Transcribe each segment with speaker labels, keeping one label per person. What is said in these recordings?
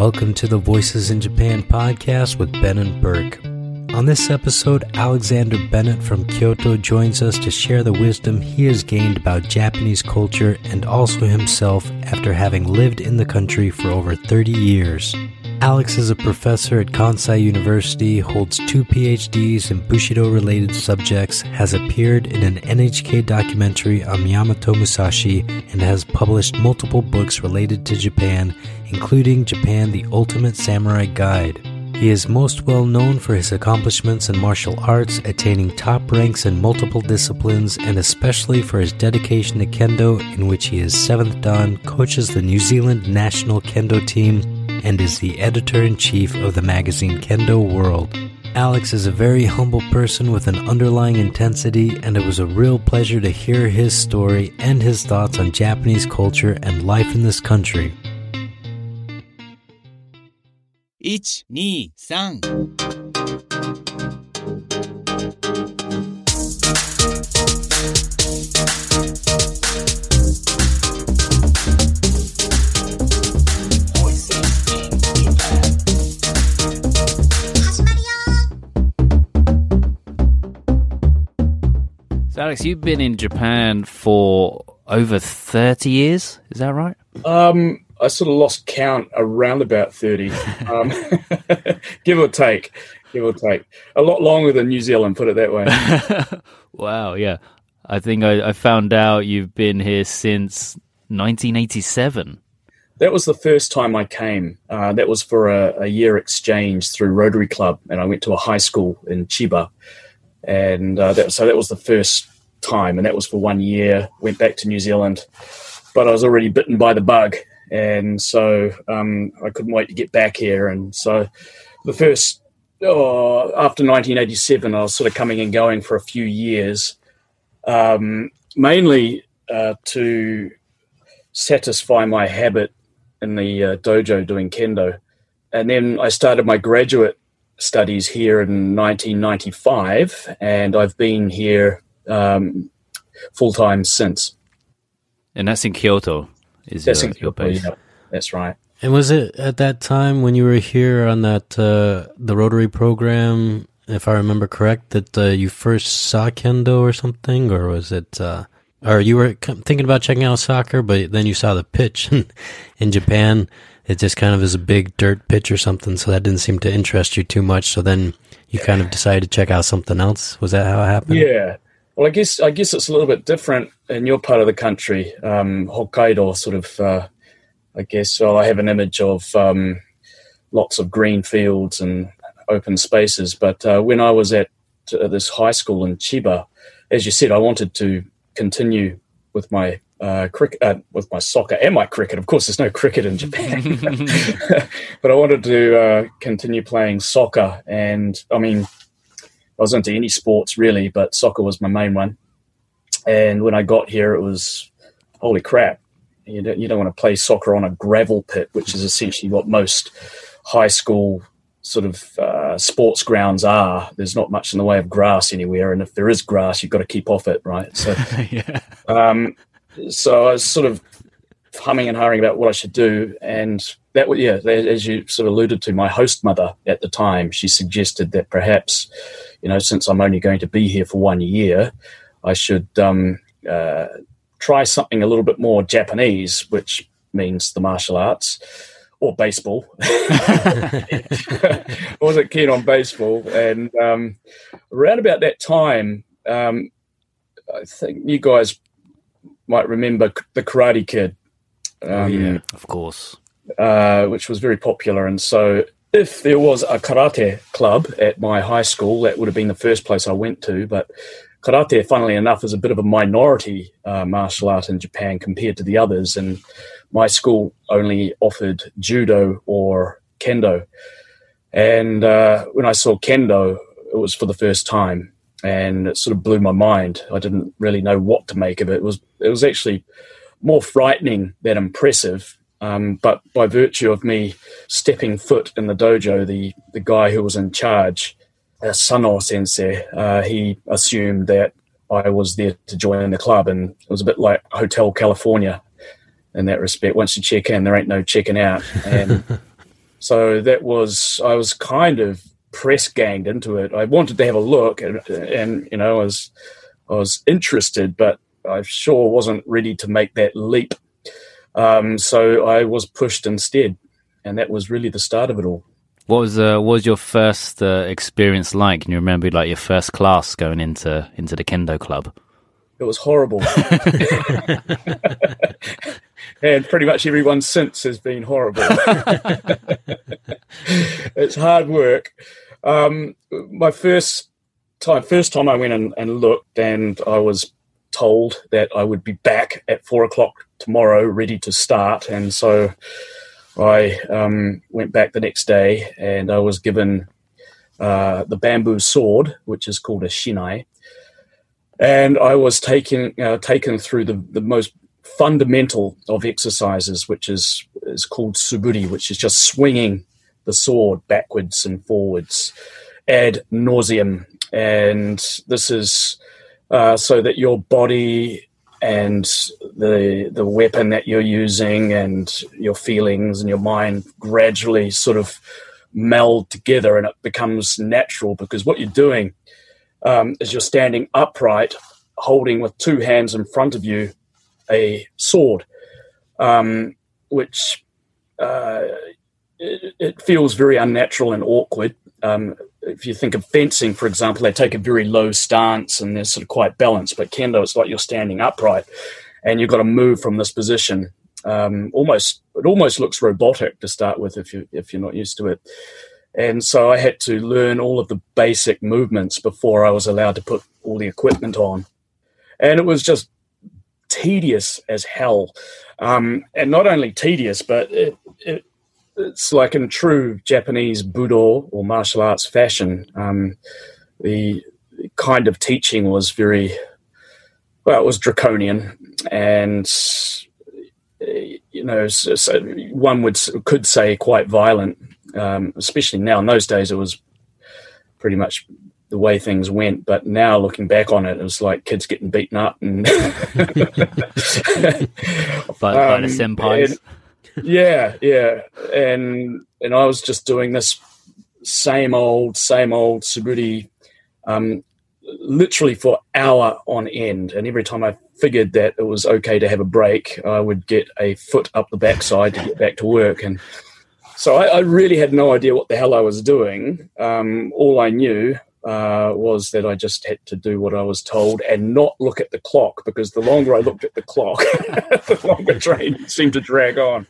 Speaker 1: Welcome to the Voices in Japan podcast with Ben and Burke. On this episode, Alexander Bennett from Kyoto joins us to share the wisdom he has gained about Japanese culture and also himself after having lived in the country for over 30 years. Alex is a professor at Kansai University, holds two PhDs in Bushido related subjects, has appeared in an NHK documentary on Miyamoto Musashi, and has published multiple books related to Japan, including Japan the Ultimate Samurai Guide. He is most well known for his accomplishments in martial arts, attaining top ranks in multiple disciplines, and especially for his dedication to kendo, in which he is 7th Dan, coaches the New Zealand national kendo team, and is the editor in chief of the magazine Kendo World. Alex is a very humble person with an underlying intensity, and it was a real pleasure to hear his story and his thoughts on Japanese culture and life in this country.
Speaker 2: 123So, Alex, you've been in Japan for over 30 years. Is that right?
Speaker 3: Um, I sort of lost count around about 30, um, give or take, give or take. A lot longer than New Zealand, put it that way.
Speaker 2: wow, yeah. I think I, I found out you've been here since 1987.
Speaker 3: That was the first time I came. Uh, that was for a, a year exchange through Rotary Club, and I went to a high school in Chiba. And uh, that, so that was the first time, and that was for one year. Went back to New Zealand, but I was already bitten by the bug, and so um, I couldn't wait to get back here. And so the first, oh, after 1987, I was sort of coming and going for a few years, um, mainly uh, to satisfy my habit in the uh, dojo doing kendo. And then I started my graduate studies here in 1995, and I've been here um, full time since.
Speaker 2: And that's in Kyoto, is
Speaker 3: That's
Speaker 2: your,
Speaker 3: in
Speaker 2: your base.
Speaker 3: yeah. That's right.
Speaker 1: And was it at that time when you were here on that uh, the Rotary program, if I remember correct, that uh, you first saw kendo or something, or was it, uh, or you were thinking about checking out soccer, but then you saw the pitch in Japan. It just kind of is a big dirt pitch or something, so that didn't seem to interest you too much. So then you kind of decided to check out something else. Was that how it happened?
Speaker 3: Yeah. Well, I guess I guess it's a little bit different in your part of the country, um, Hokkaido. Sort of, uh, I guess. Well, I have an image of um, lots of green fields and open spaces. But uh, when I was at uh, this high school in Chiba, as you said, I wanted to continue with my uh, cricket, uh, with my soccer and my cricket. Of course, there's no cricket in Japan, but I wanted to uh, continue playing soccer. And I mean, I was into any sports really, but soccer was my main one. And when I got here, it was holy crap. You don't, you don't want to play soccer on a gravel pit, which is essentially what most high school sort of uh, sports grounds are. There's not much in the way of grass anywhere, and if there is grass, you've got to keep off it, right? So,
Speaker 2: yeah.
Speaker 3: um, so I was sort of humming and hawing about what I should do, and that was yeah, as you sort of alluded to, my host mother at the time, she suggested that perhaps, you know, since I'm only going to be here for one year, I should um, uh, try something a little bit more Japanese, which means the martial arts or baseball. I wasn't keen on baseball, and um, around about that time, um, I think you guys might remember the Karate Kid. Um,
Speaker 2: yeah, of course.
Speaker 3: uh, which was very popular. And so, if there was a karate club at my high school, that would have been the first place I went to. But karate, funnily enough, is a bit of a minority uh, martial art in Japan compared to the others. And my school only offered judo or kendo. And uh, when I saw kendo, it was for the first time, and it sort of blew my mind. I didn't really know what to make of it. It was it was actually more frightening than impressive. Um, but by virtue of me stepping foot in the dojo, the, the guy who was in charge, uh, Sano Sensei, uh, he assumed that I was there to join the club, and it was a bit like Hotel California in that respect. Once you check in, there ain't no checking out. And So that was I was kind of press ganged into it. I wanted to have a look, and, and you know, I was I was interested, but I sure wasn't ready to make that leap. Um, so I was pushed instead, and that was really the start of it all.
Speaker 2: What was uh, what was your first uh, experience like? Can you remember like your first class going into into the kendo club?
Speaker 3: It was horrible. and pretty much everyone since has been horrible. it's hard work. Um, my first time, first time I went and, and looked, and I was told that I would be back at four o'clock tomorrow, ready to start. And so I um, went back the next day, and I was given uh, the bamboo sword, which is called a shinai, and I was taken uh, taken through the, the most fundamental of exercises, which is is called suburi, which is just swinging the sword backwards and forwards ad nauseum, and this is uh, so that your body and the the weapon that you're using and your feelings and your mind gradually sort of meld together, and it becomes natural because what you're doing um, is you're standing upright, holding with two hands in front of you a sword, um, which uh, it, it, feels very unnatural and awkward. Um, if you think of fencing, for example, they take a very low stance and they're sort of quite balanced. But kendo, it's like you're standing upright, and you've got to move from this position. Um, almost, it almost looks robotic to start with if you if you're not used to it. And so I had to learn all of the basic movements before I was allowed to put all the equipment on. And it was just tedious as hell. Um, and not only tedious, but it, it, it's like in true Japanese Budo or martial arts fashion. Um, the kind of teaching was very, well, it was draconian. And you know, so, so one would could say quite violent um, especially now. In those days, it was pretty much the way things went. But now, looking back on it, it was like kids getting beaten up and
Speaker 2: by, by the
Speaker 3: Um,
Speaker 2: senpais.
Speaker 3: and- yeah, yeah, and and I was just doing this same old, same old suburi, um, literally for hour on end. And every time I figured that it was okay to have a break, I would get a foot up the backside to get back to work. And so I, I really had no idea what the hell I was doing. Um, all I knew uh, was that I just had to do what I was told and not look at the clock because the longer I looked at the clock, the longer train seemed to drag on.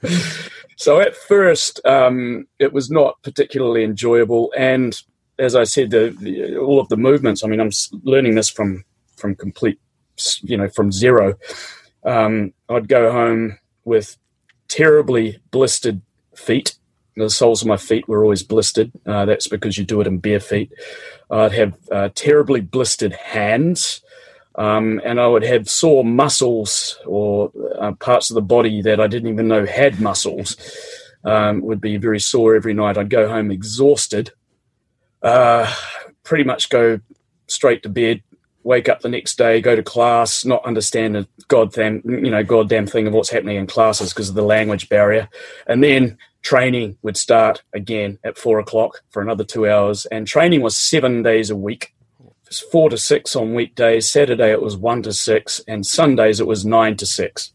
Speaker 3: So at first, um, it was not particularly enjoyable. And as I said, the, the, all of the movements, I mean, I'm learning this from, from complete, you know, from zero. Um, I'd go home with terribly blistered feet the soles of my feet were always blistered. Uh, that's because you do it in bare feet. I'd have uh, terribly blistered hands, um, and I would have sore muscles or uh, parts of the body that I didn't even know had muscles. Um, would be very sore every night. I'd go home exhausted, uh, pretty much go straight to bed, wake up the next day, go to class, not understand a goddamn you know goddamn thing of what's happening in classes because of the language barrier, and then training would start again at four o'clock for another two hours. And training was seven days a week. It was four to six on weekdays. Saturday it was one to six, and Sundays it was nine to six.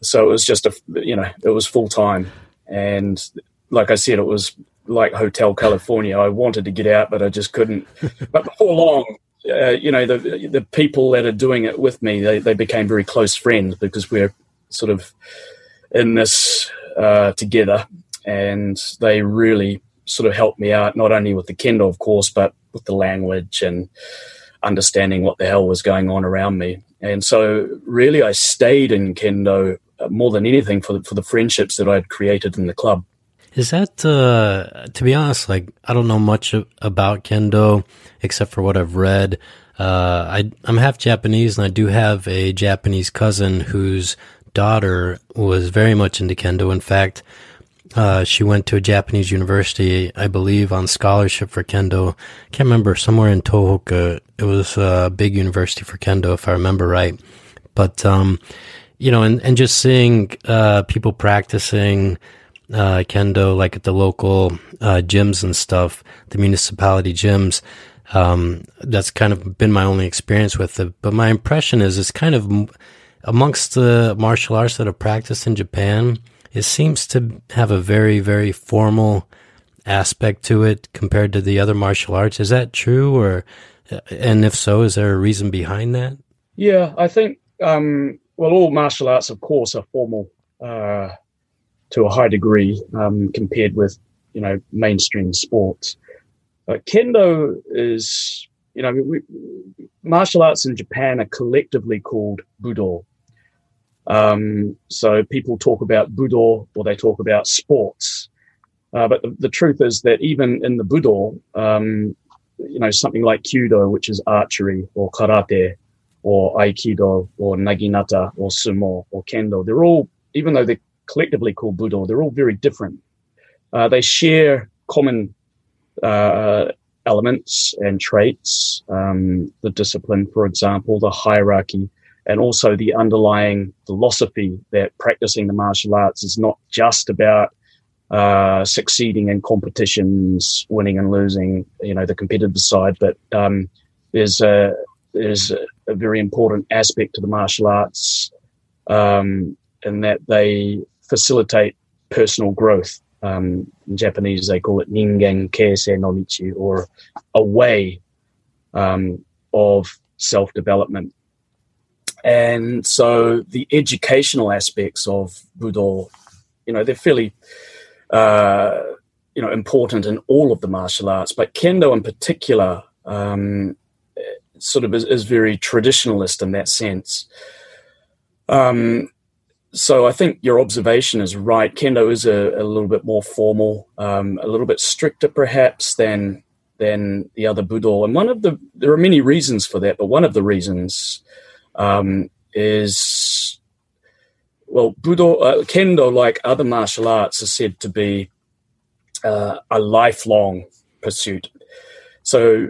Speaker 3: So it was just a you know it was full time, and like I said, it was like Hotel California. I wanted to get out, but I just couldn't. but before long, uh, you know, the the people that are doing it with me, they, they became very close friends because we're sort of in this uh, together, and they really sort of helped me out, not only with the kendo, of course, but with the language and understanding what the hell was going on around me. And so, really, I stayed in kendo uh, more than anything for the, for the friendships that I had created in the club.
Speaker 1: Is that, uh, to be honest, like, I don't know much about kendo except for what I've read. Uh, I, I'm half Japanese and I do have a Japanese cousin whose daughter was very much into kendo. In fact, uh, she went to a Japanese university, I believe, on scholarship for kendo. Can't remember, somewhere in Tohoku. It was a big university for kendo, if I remember right. But, um, you know, and, and just seeing, uh, people practicing, uh, kendo, like at the local uh, gyms and stuff, the municipality gyms. Um, that's kind of been my only experience with it. But my impression is it's kind of amongst the martial arts that are practiced in Japan, it seems to have a very, very formal aspect to it compared to the other martial arts. Is that true? Or, and if so, is there a reason behind that?
Speaker 3: Yeah, I think, um, well, all martial arts, of course, are formal uh, to a high degree um, compared with, you know, mainstream sports. But kendo is, you know, we, martial arts in Japan are collectively called budo. Um, so people talk about budo or they talk about sports. Uh, but the, the, truth is that even in the budo, um, you know, something like kyudo, which is archery or karate or aikido or naginata or sumo or kendo, they're all, even though they're collectively called budo, they're all very different. Uh, they share common uh, elements and traits, um, the discipline, for example, the hierarchy, and also the underlying philosophy that practicing the martial arts is not just about uh, succeeding in competitions, winning and losing, you know, the competitive side, but um, there's a there's a, very important aspect to the martial arts um, in that they facilitate personal growth. Um, in Japanese, they call it ningen keisei no michi, or a way um, of self development. And so the educational aspects of Budo, you know, they're fairly, uh, you know, important in all of the martial arts, but Kendo in particular, um, sort of is, is, very traditionalist in that sense. Um, so I think your observation is right. Kendo is a, a little bit more formal, um, a little bit stricter perhaps than than the other Budo. And one of the there are many reasons for that, but one of the reasons um, is well, Budo, uh, Kendo, like other martial arts, is said to be uh, a lifelong pursuit. So,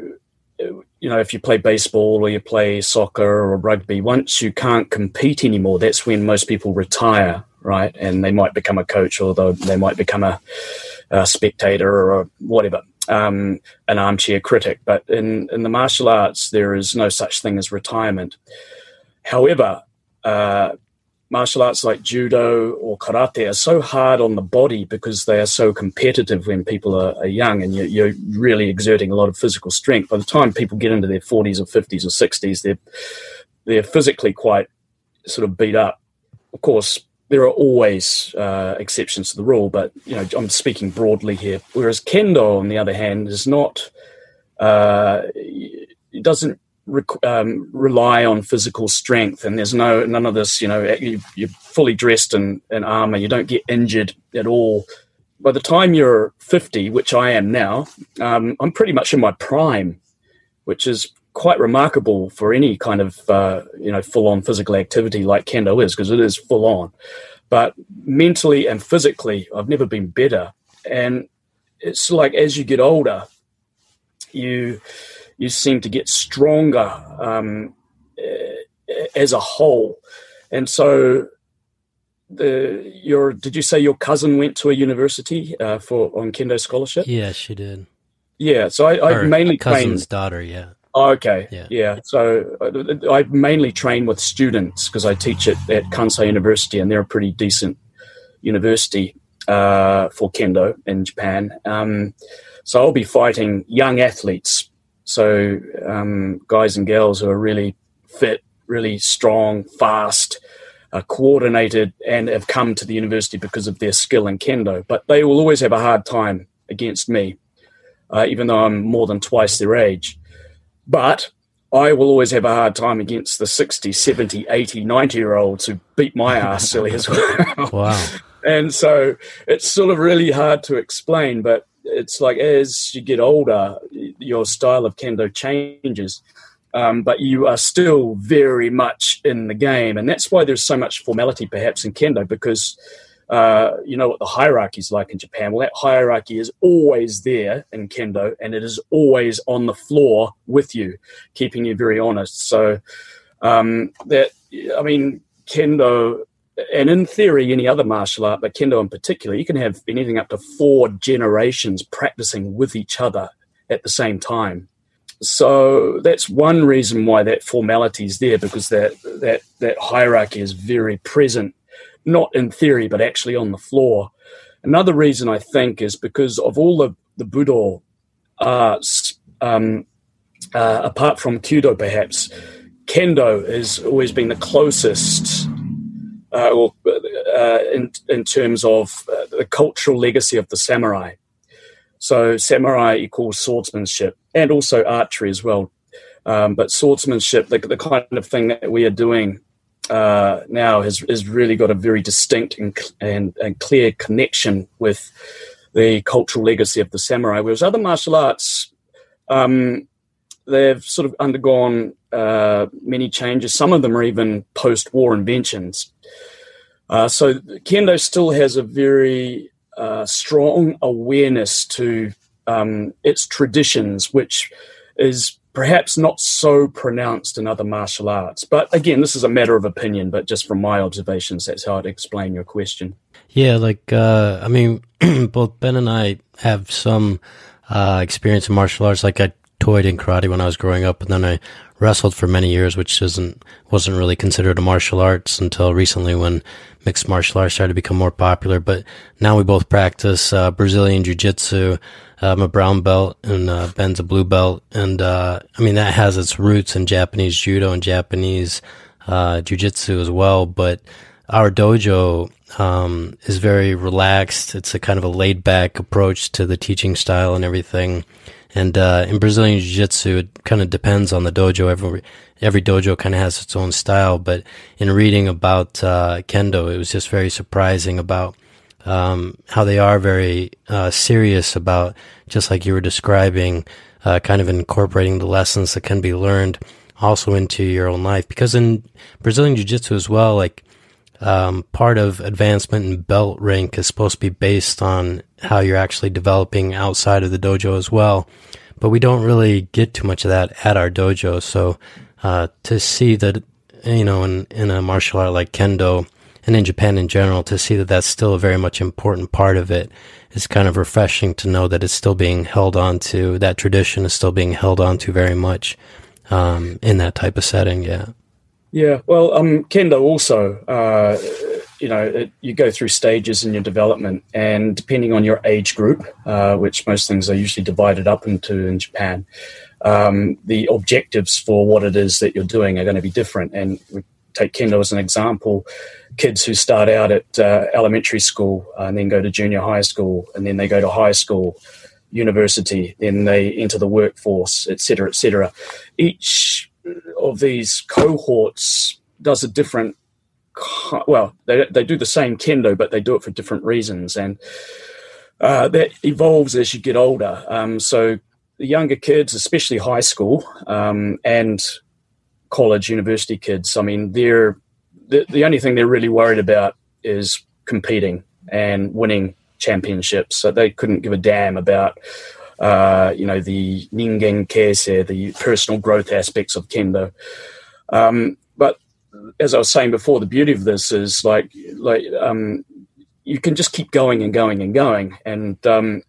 Speaker 3: you know, if you play baseball or you play soccer or rugby, once you can't compete anymore, that's when most people retire, right? And they might become a coach, or they might become a, a spectator or whatever. Um, an armchair critic, but in, in the martial arts, there is no such thing as retirement. However, uh, martial arts like judo or karate are so hard on the body because they are so competitive when people are, are young and you're, you're, really exerting a lot of physical strength. By the time people get into their 40s or 50s or 60s, they're, they're physically quite sort of beat up. Of course, there are always uh, exceptions to the rule, but you know I'm speaking broadly here. Whereas kendo, on the other hand, is not. Uh, it doesn't um, rely on physical strength, and there's no none of this. You know, you, are fully dressed in, in armor. You don't get injured at all. By the time you're 50, which I am now, um, I'm pretty much in my prime, which is quite remarkable for any kind of uh, you know full on physical activity like kendo is, because it is full on. But mentally and physically, I've never been better. And it's like as you get older, you you seem to get stronger um, as a whole. And so, the your did you say your cousin went to a university uh, for on kendo scholarship?
Speaker 1: Yeah, she did.
Speaker 3: Yeah, so I, I mainly
Speaker 1: cousin's trained, daughter. Yeah.
Speaker 3: Oh, okay. Yeah. yeah. So uh, I mainly train with students because I teach it at Kansai University, and they're a pretty decent university uh, for kendo in Japan. Um, so I'll be fighting young athletes so um, guys and girls who are really fit, really strong, fast, uh, coordinated, and have come to the university because of their skill in kendo. But they will always have a hard time against me, uh, even though I'm more than twice their age. But I will always have a hard time against the 60, 70, 80, 90 year olds who beat my ass silly as well.
Speaker 1: Wow.
Speaker 3: and so it's sort of really hard to explain, but it's like as you get older, your style of kendo changes, um, but you are still very much in the game, and that's why there's so much formality, perhaps, in kendo because. Uh, you know what the hierarchy is like in Japan. Well, that hierarchy is always there in kendo, and it is always on the floor with you, keeping you very honest. So, um, that I mean, kendo and in theory, any other martial art, but kendo in particular, you can have anything up to four generations practicing with each other at the same time. So that's one reason why that formality is there, because that that that hierarchy is very present, not in theory, but actually on the floor. Another reason I think is because of all the the Budo arts, um, uh, apart from Kyudo, perhaps Kendo has always been the closest uh, or, uh, in, in terms of uh, the cultural legacy of the samurai. So, samurai equals swordsmanship and also archery as well. Um, but swordsmanship, the, the kind of thing that we are doing uh, now, has, has really got a very distinct and, and, and clear connection with the cultural legacy of the samurai. Whereas other martial arts, um, they've sort of undergone uh, many changes. Some of them are even post-war inventions. Uh, so kendo still has a very uh, strong awareness to um, its traditions, which is perhaps not so pronounced in other martial arts. But again, this is a matter of opinion. But just from my observations, that's how I'd explain your question.
Speaker 1: Yeah, like uh, I mean, both Ben and I have some uh, experience in martial arts. Like I toyed in karate when I was growing up, and then I wrestled for many years, which isn't wasn't really considered a martial arts until recently when mixed martial arts started to become more popular. But now we both practice uh, Brazilian jiu jitsu. I'm a brown belt and uh, Ben's a blue belt, and uh, I mean that has its roots in Japanese judo and Japanese uh, jiu jitsu as well. But our dojo um, is very relaxed. It's a kind of a laid back approach to the teaching style and everything. And uh, in Brazilian Jiu Jitsu, it kind of depends on the dojo. Every every dojo kind of has its own style. But in reading about uh, kendo, it was just very surprising about um, how they are very uh, serious about, just like you were describing, uh, kind of incorporating the lessons that can be learned also into your own life. Because in Brazilian Jiu Jitsu as well, like um, part of advancement in belt rank is supposed to be based on how you're actually developing outside of the dojo as well. But we don't really get too much of that at our dojo. So uh, to see that, you know, in, in a martial art like kendo and in Japan in general, to see that that's still a very much important part of it is kind of refreshing to know that it's still being held on to. That tradition is still being held on to very much um, in that type of setting. Yeah.
Speaker 3: Yeah, well, um, kendo also, uh, you know, it, you go through stages in your development, and depending on your age group, uh, which most things are usually divided up into in Japan, um, the objectives for what it is that you're doing are going to be different. And we take kendo as an example. Kids who start out at uh, elementary school and then go to junior high school, and then they go to high school, university, then they enter the workforce, etc., etc. Each of these cohorts does a different well they, they do the same kendo but they do it for different reasons. And uh, that evolves as you get older. Um, so the younger kids especially high school um, and college university kids i mean they're the, the only thing they're really worried about is competing and winning championships. So they couldn't give a damn about uh, you know, the ningen keisei, the personal growth aspects of kendo. Um, but as I was saying before, the beauty of this is like, like um, you can just keep going and going and going, and um,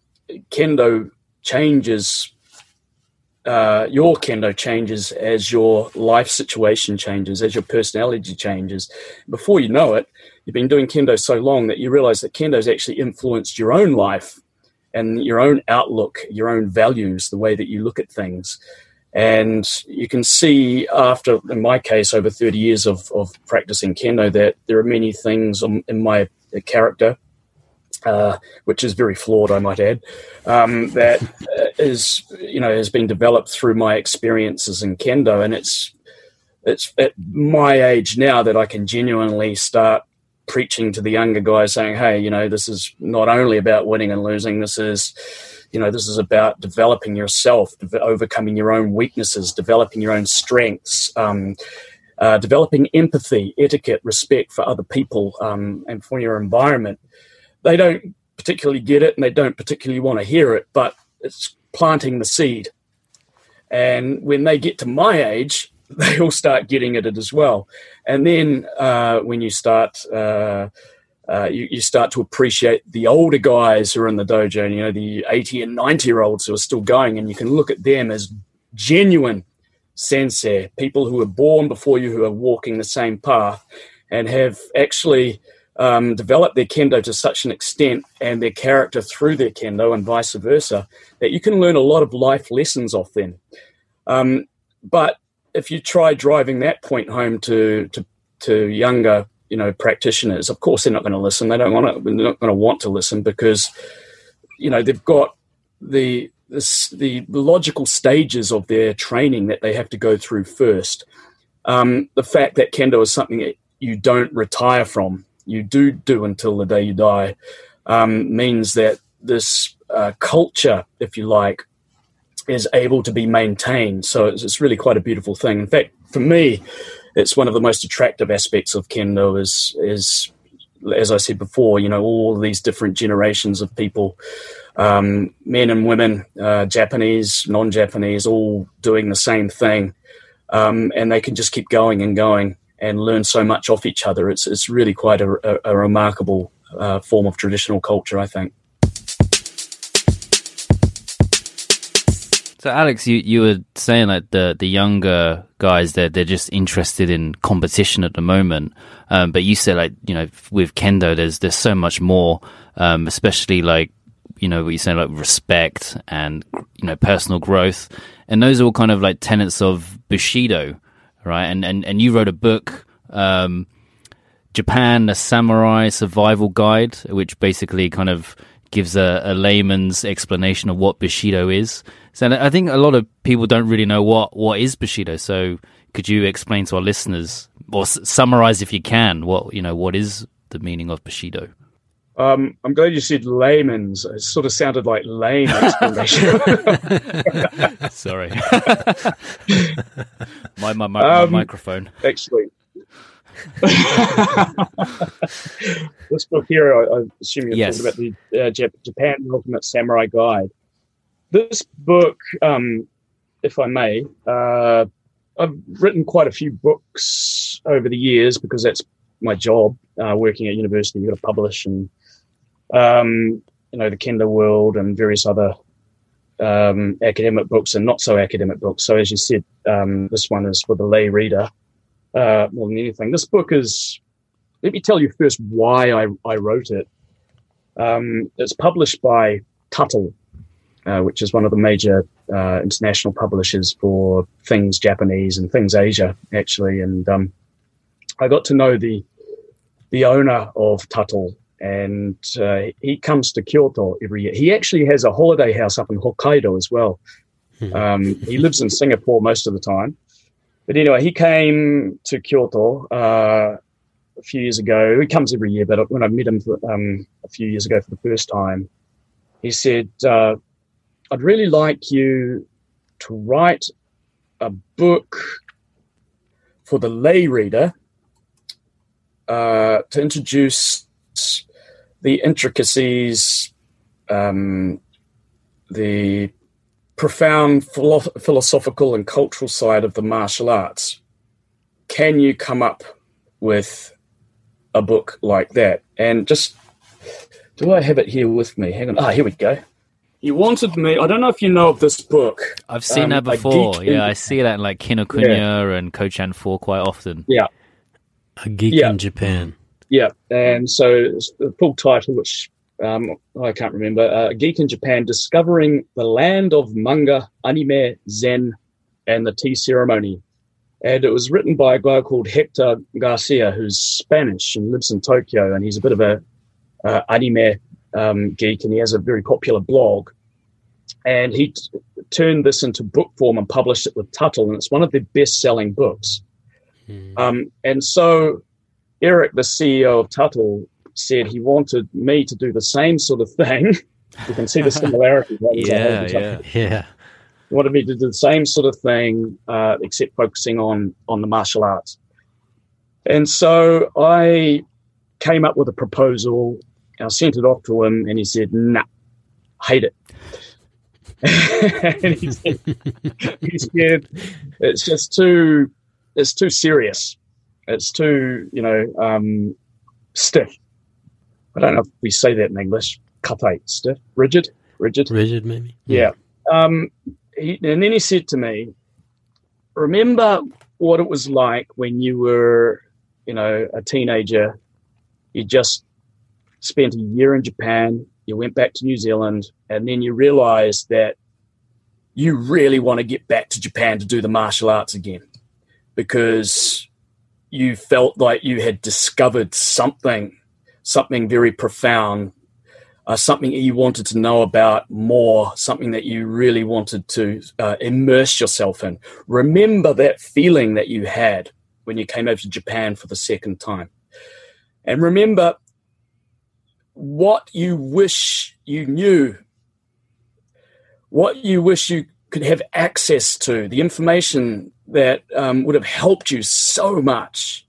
Speaker 3: kendo changes. Uh, your kendo changes as your life situation changes, as your personality changes. Before you know it, you've been doing kendo so long that you realize that kendo's actually influenced your own life and your own outlook, your own values, the way that you look at things. And you can see after, in my case, over 30 years of, of practicing kendo, that there are many things in my character, uh, which is very flawed, I might add, um, that is, you know, has been developed through my experiences in kendo. And it's, it's at my age now that I can genuinely start preaching to the younger guys saying, hey, you know, this is not only about winning and losing, this is, you know, this is about developing yourself, overcoming your own weaknesses, developing your own strengths, um, uh, developing empathy, etiquette, respect for other people um, and for your environment. They don't particularly get it and they don't particularly want to hear it, but it's planting the seed. And when they get to my age, they all start getting at it as well. And then uh, when you start, uh, uh, you, you start to appreciate the older guys who are in the dojo, you know, the 80 and 90 year olds who are still going, and you can look at them as genuine sensei, people who were born before you who are walking the same path and have actually um, developed their kendo to such an extent and their character through their kendo and vice versa that you can learn a lot of life lessons off them. Um, but if you try driving that point home to to, to younger you know practitioners, of course they're not going to listen. They don't want to. They're not going to want to listen because you know they've got the this, the logical stages of their training that they have to go through first. Um, the fact that kendo is something that you don't retire from, you do do until the day you die, um, means that this uh, culture, if you like, is able to be maintained. So it's, it's really quite a beautiful thing. In fact, for me, it's one of the most attractive aspects of kendo is is as I said before, you know, all these different generations of people, um, men and women, uh, Japanese, non-Japanese, all doing the same thing, um, and they can just keep going and going and learn so much off each other. It's it's really quite a, a, a remarkable uh, form of traditional culture, I think.
Speaker 2: So, Alex, you, you were saying that the the younger guys they're they're just interested in competition at the moment, um, but you said like you know with kendo there's there's so much more, um, especially like you know what you saying like respect and you know personal growth, and those are all kind of like tenets of bushido, right? And and and you wrote a book. Um, Japan, a samurai survival guide, which basically kind of gives a, a layman's explanation of what Bushido is. So I think a lot of people don't really know what, what is Bushido. So could you explain to our listeners, or s- summarize if you can, what you know what is the meaning of Bushido?
Speaker 3: Um, I'm glad you said layman's. It sort of sounded like lame explanation.
Speaker 2: Sorry, my my, my, my
Speaker 3: Um,
Speaker 2: microphone.
Speaker 3: actually. this book here, I, I assume you're
Speaker 2: Yes.
Speaker 3: talking about the uh, Jap- Japan Ultimate Samurai Guide. This book, um, if I may, uh, I've written quite a few books over the years because that's my job. Uh, working at university, you've got to publish and um, you know the Kendo World and various other um, academic books and not so academic books. So as you said, um, this one is for the lay reader uh, more than anything. This book is. Let me tell you first why I, I wrote it. Um, it's published by Tuttle, uh, which is one of the major uh, international publishers for things Japanese and things Asia, actually. And um, I got to know the the owner of Tuttle, and uh, he comes to Kyoto every year. He actually has a holiday house up in Hokkaido as well. Um, he lives in Singapore most of the time. But anyway, he came to Kyoto uh, a few years ago. He comes every year, but when I met him for, um, a few years ago for the first time, he said, uh, I'd really like you to write a book for the lay reader uh, to introduce the intricacies, um, the profound philo- philosophical and cultural side of the martial arts. Can you come up with a book like that? And just, do I have it here with me? Hang on. Ah, here we go. You wanted me, I don't know if you know of this book.
Speaker 2: I've seen
Speaker 3: um,
Speaker 2: that before. Yeah,
Speaker 3: in-
Speaker 2: I see that in like Kinokuniya and Kochan 4 quite often.
Speaker 3: Yeah.
Speaker 1: A geek
Speaker 3: Yeah.
Speaker 1: in Japan.
Speaker 3: Yeah, and so it's the full title, which um, I can't remember, uh, Geek in Japan, Discovering the Land of Manga, Anime, Zen, and the Tea Ceremony. And it was written by a guy called Hector Garcia, who's Spanish and lives in Tokyo, and he's a bit of a uh, anime um, geek, and he has a very popular blog. And he t- turned this into book form and published it with Tuttle, and it's one of their best-selling books. Um, and so Eric, the CEO of Tuttle, said he wanted me to do the same sort of thing. you can see the similarity. right? There's a whole
Speaker 2: Yeah, yeah.
Speaker 1: Yeah.
Speaker 3: He wanted me to do the same sort of thing, uh, except focusing on on the martial arts. And so I came up with a proposal. I sent it off to him, and he said, "Nah, hate it." and he said, he said, "It's just too it's too serious. It's too you know um, stiff. I don't know if we say that in English. Katai, stiff, rigid, rigid.
Speaker 1: Rigid, maybe.
Speaker 3: Yeah. Um, he, and then he said to me, "Remember what it was like when you were, you know, a teenager. You just spent a year in Japan. You went back to New Zealand, and then you realized that you really want to get back to Japan to do the martial arts again because you felt like you had discovered something, something very profound uh, something you wanted to know about more, something that you really wanted to uh, immerse yourself in. Remember that feeling that you had when you came over to Japan for the second time. And remember what you wish you knew, what you wish you could have access to, the information that um, would have helped you so much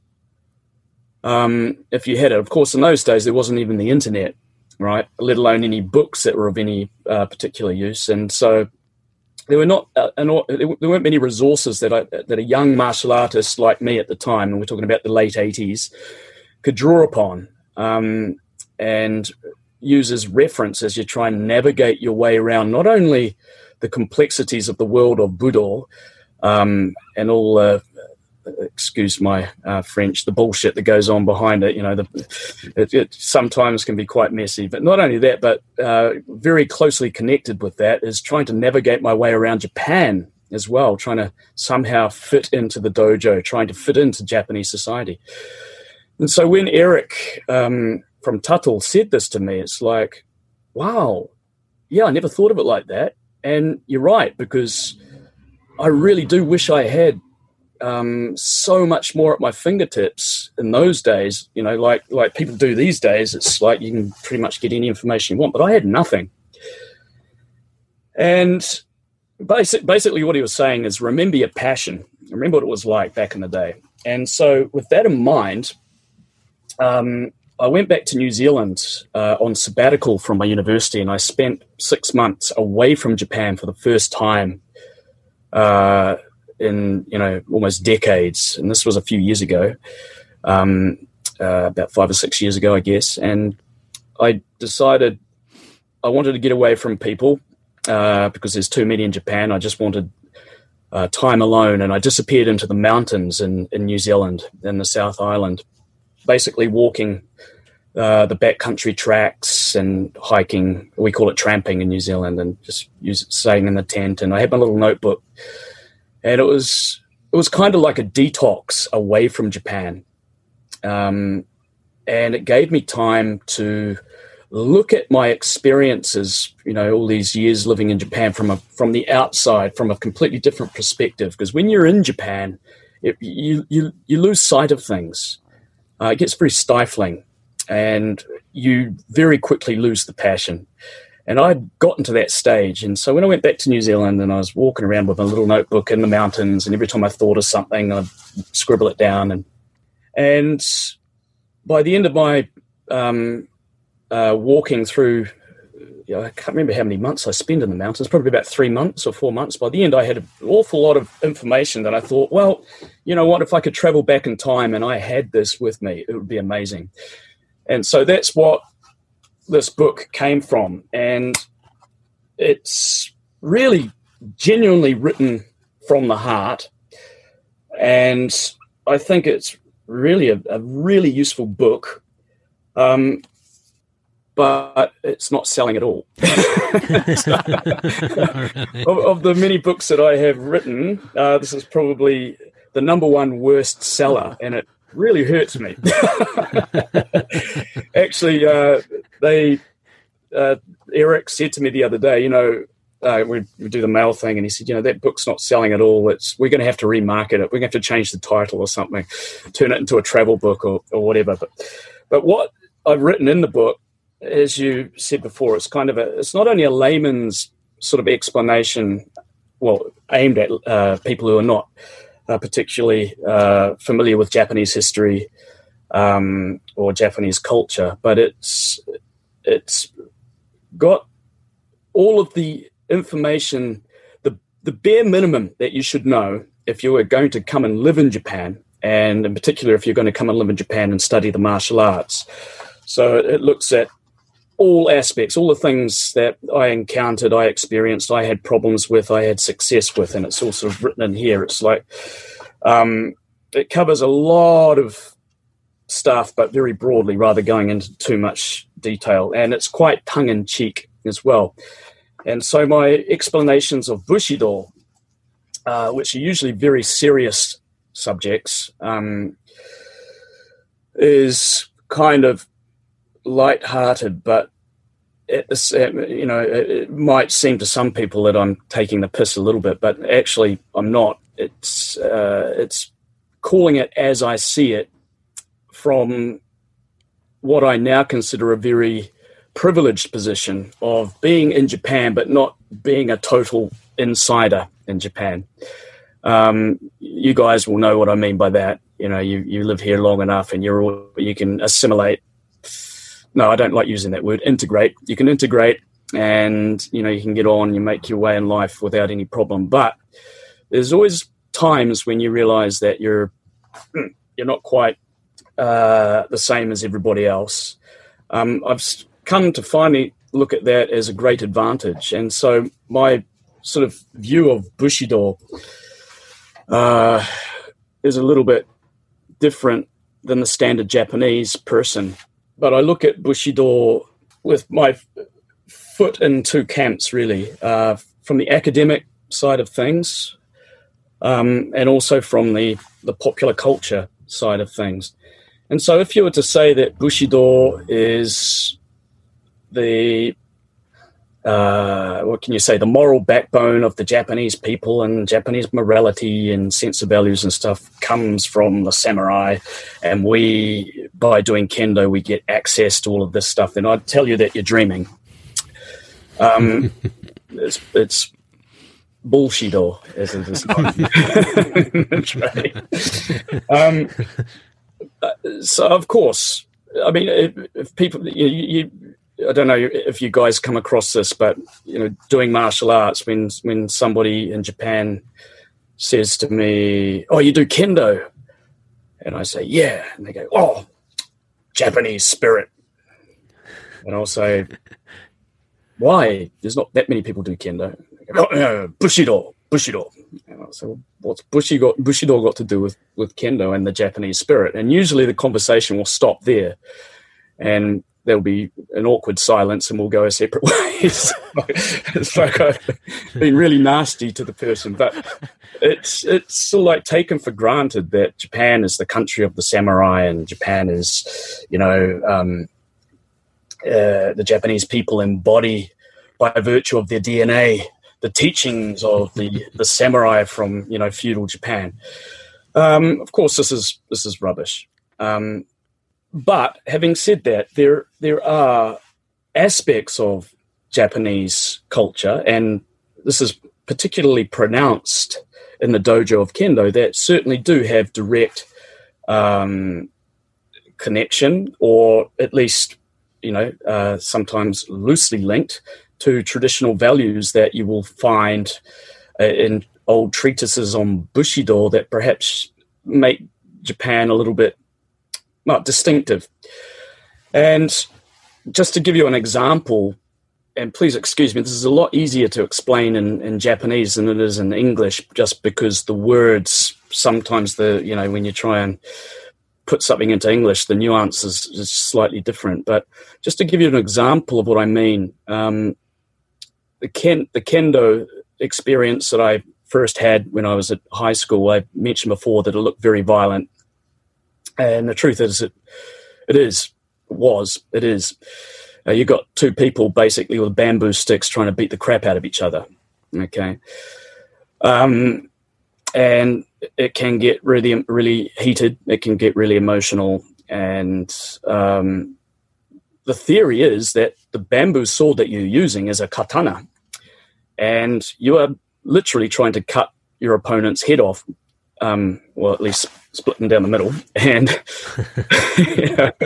Speaker 3: um, if you had it. Of course, in those days, there wasn't even the internet right? Let alone any books that were of any uh, particular use. And so there were not uh, an, there weren't many resources that I, that a young martial artist like me at the time, and we're talking about the late '80s, could draw upon um, and use as reference as you try and navigate your way around not only the complexities of the world of Budo um, and all the excuse my uh, French, the bullshit that goes on behind it. You know, the, it, it, sometimes can be quite messy. But not only that, but uh, very closely connected with that is trying to navigate my way around Japan as well, trying to somehow fit into the dojo, trying to fit into Japanese society. And so when Eric um, from Tuttle said this to me, it's like, wow, yeah, I never thought of it like that. And you're right, because I really do wish I had um, so much more at my fingertips in those days. You know, like like people do these days. It's like you can pretty much get any information you want. But I had nothing. And basic, basically, what he was saying is remember your passion. Remember what it was like back in the day. And so, with that in mind, um, I went back to New Zealand uh, on sabbatical from my university, and I spent six months away from Japan for the first time. Uh, in you know almost decades, and this was a few years ago, um, uh, about five or six years ago, I guess. And I decided I wanted to get away from people uh, because there's too many in Japan. I just wanted uh, time alone, and I disappeared into the mountains in, in New Zealand, in the South Island, basically walking uh, the backcountry tracks and hiking. We call it tramping in New Zealand, and just use, staying in the tent. And I had my little notebook and it was it was kind of like a detox away from Japan, um, and it gave me time to look at my experiences. You know, all these years living in Japan from a from the outside, from a completely different perspective. Because when you're in Japan, it, you you you lose sight of things. Uh, it gets very stifling, and you very quickly lose the passion. And I'd gotten to that stage. And so when I went back to New Zealand and I was walking around with a little notebook in the mountains, and every time I thought of something, I'd scribble it down. And, and by the end of my um, uh, walking through, you know, I can't remember how many months I spent in the mountains, probably about three months or four months. By the end, I had an awful lot of information that I thought, well, you know what, if I could travel back in time and I had this with me, it would be amazing. And so that's what this book came from, and it's really genuinely written from the heart, and I think it's really a, a really useful book. Um, but it's not selling at all. of, of, the many books that I have written, uh, this is probably the number one worst seller, and it really hurts me. Actually, uh, they uh, Eric said to me the other day, you know, uh, we do the mail thing, and he said, you know, that book's not selling at all. It's we're going to have to remarket it. We're going to have to change the title or something, turn it into a travel book or, or whatever. But but what I've written in the book, as you said before, it's kind of a it's not only a layman's sort of explanation, well, aimed at uh, people who are not uh, particularly uh, familiar with Japanese history um, or Japanese culture, but it's it's got all of the information, the the bare minimum that you should know if you were going to come and live in Japan, and in particular if you're going to come and live in Japan and study the martial arts. So it looks at all aspects, all the things that I encountered, I experienced, I had problems with, I had success with, and it's all sort of written in here. It's like um, it covers a lot of stuff, but very broadly, rather going into too much detail, and it's quite tongue in cheek as well. And so my explanations of Bushido, uh, which are usually very serious subjects, um, is kind of light-hearted, but it's, you know, it might seem to some people that I'm taking the piss a little bit, but actually I'm not. It's uh, it's calling it as I see it from what I now consider a very privileged position of being in Japan, but not being a total insider in Japan. Um, you guys will know what I mean by that. You know, you, you live here long enough and you're all, you can assimilate no, I don't like using that word, integrate. You can integrate and, you know, you can get on, you make your way in life without any problem. But there's always times when you realize that you're, you're not quite uh, the same as everybody else. Um, I've come to finally look at that as a great advantage. And so my sort of view of Bushido uh, is a little bit different than the standard Japanese person but I look at Bushido with my foot in two camps, really, uh, from the academic side of things, um, and also from the the popular culture side of things. And so, if you were to say that Bushido is the uh, what can you say, the moral backbone of the Japanese people and Japanese morality and sense of values and stuff comes from the samurai. And we, by doing kendo, we get access to all of this stuff. Then I'd tell you that you're dreaming. Um, it's, it's bullshit, as it is um, uh, so, of course, I mean, if, if people, you, you I don't know if you guys come across this, but you know, doing martial arts when when somebody in Japan says to me, "Oh, you do kendo," and I say, "Yeah," and they go, "Oh, Japanese spirit," and I'll say, "Why? There's not that many people do kendo." Go, oh, no, Bushido, Bushido. And I say, well, "What's Bushido got, Bushido got to do with with kendo and the Japanese spirit?" And usually the conversation will stop there, and there'll be an awkward silence and we'll go our separate ways. it's like I've been really nasty to the person, but it's it's of like taken for granted that Japan is the country of the samurai and Japan is, you know, um, uh, the Japanese people embody by virtue of their DNA the teachings of the the samurai from you know feudal Japan. Um, of course, this is this is rubbish. Um, but having said that, there there are aspects of Japanese culture, and this is particularly pronounced in the dojo of kendo, that certainly do have direct um, connection, or at least you know uh, sometimes loosely linked to traditional values that you will find uh, in old treatises on Bushido that perhaps make Japan a little bit not distinctive. And just to give you an example, and please excuse me, this is a lot easier to explain in, in Japanese than it is in English, just because the words sometimes the you know when you try and put something into English, the nuance is, is slightly different. But just to give you an example of what I mean, um, the ken the kendo experience that I first had when I was at high school, I mentioned before that it looked very violent and the truth is, it, it is, was, it is. Uh, you've got two people basically with bamboo sticks trying to beat the crap out of each other. Okay. Um, and it can get really, really heated. It can get really emotional. And um, the theory is that the bamboo sword that you're using is a katana. And you are literally trying to cut your opponent's head off um, well, at least split them down the middle. And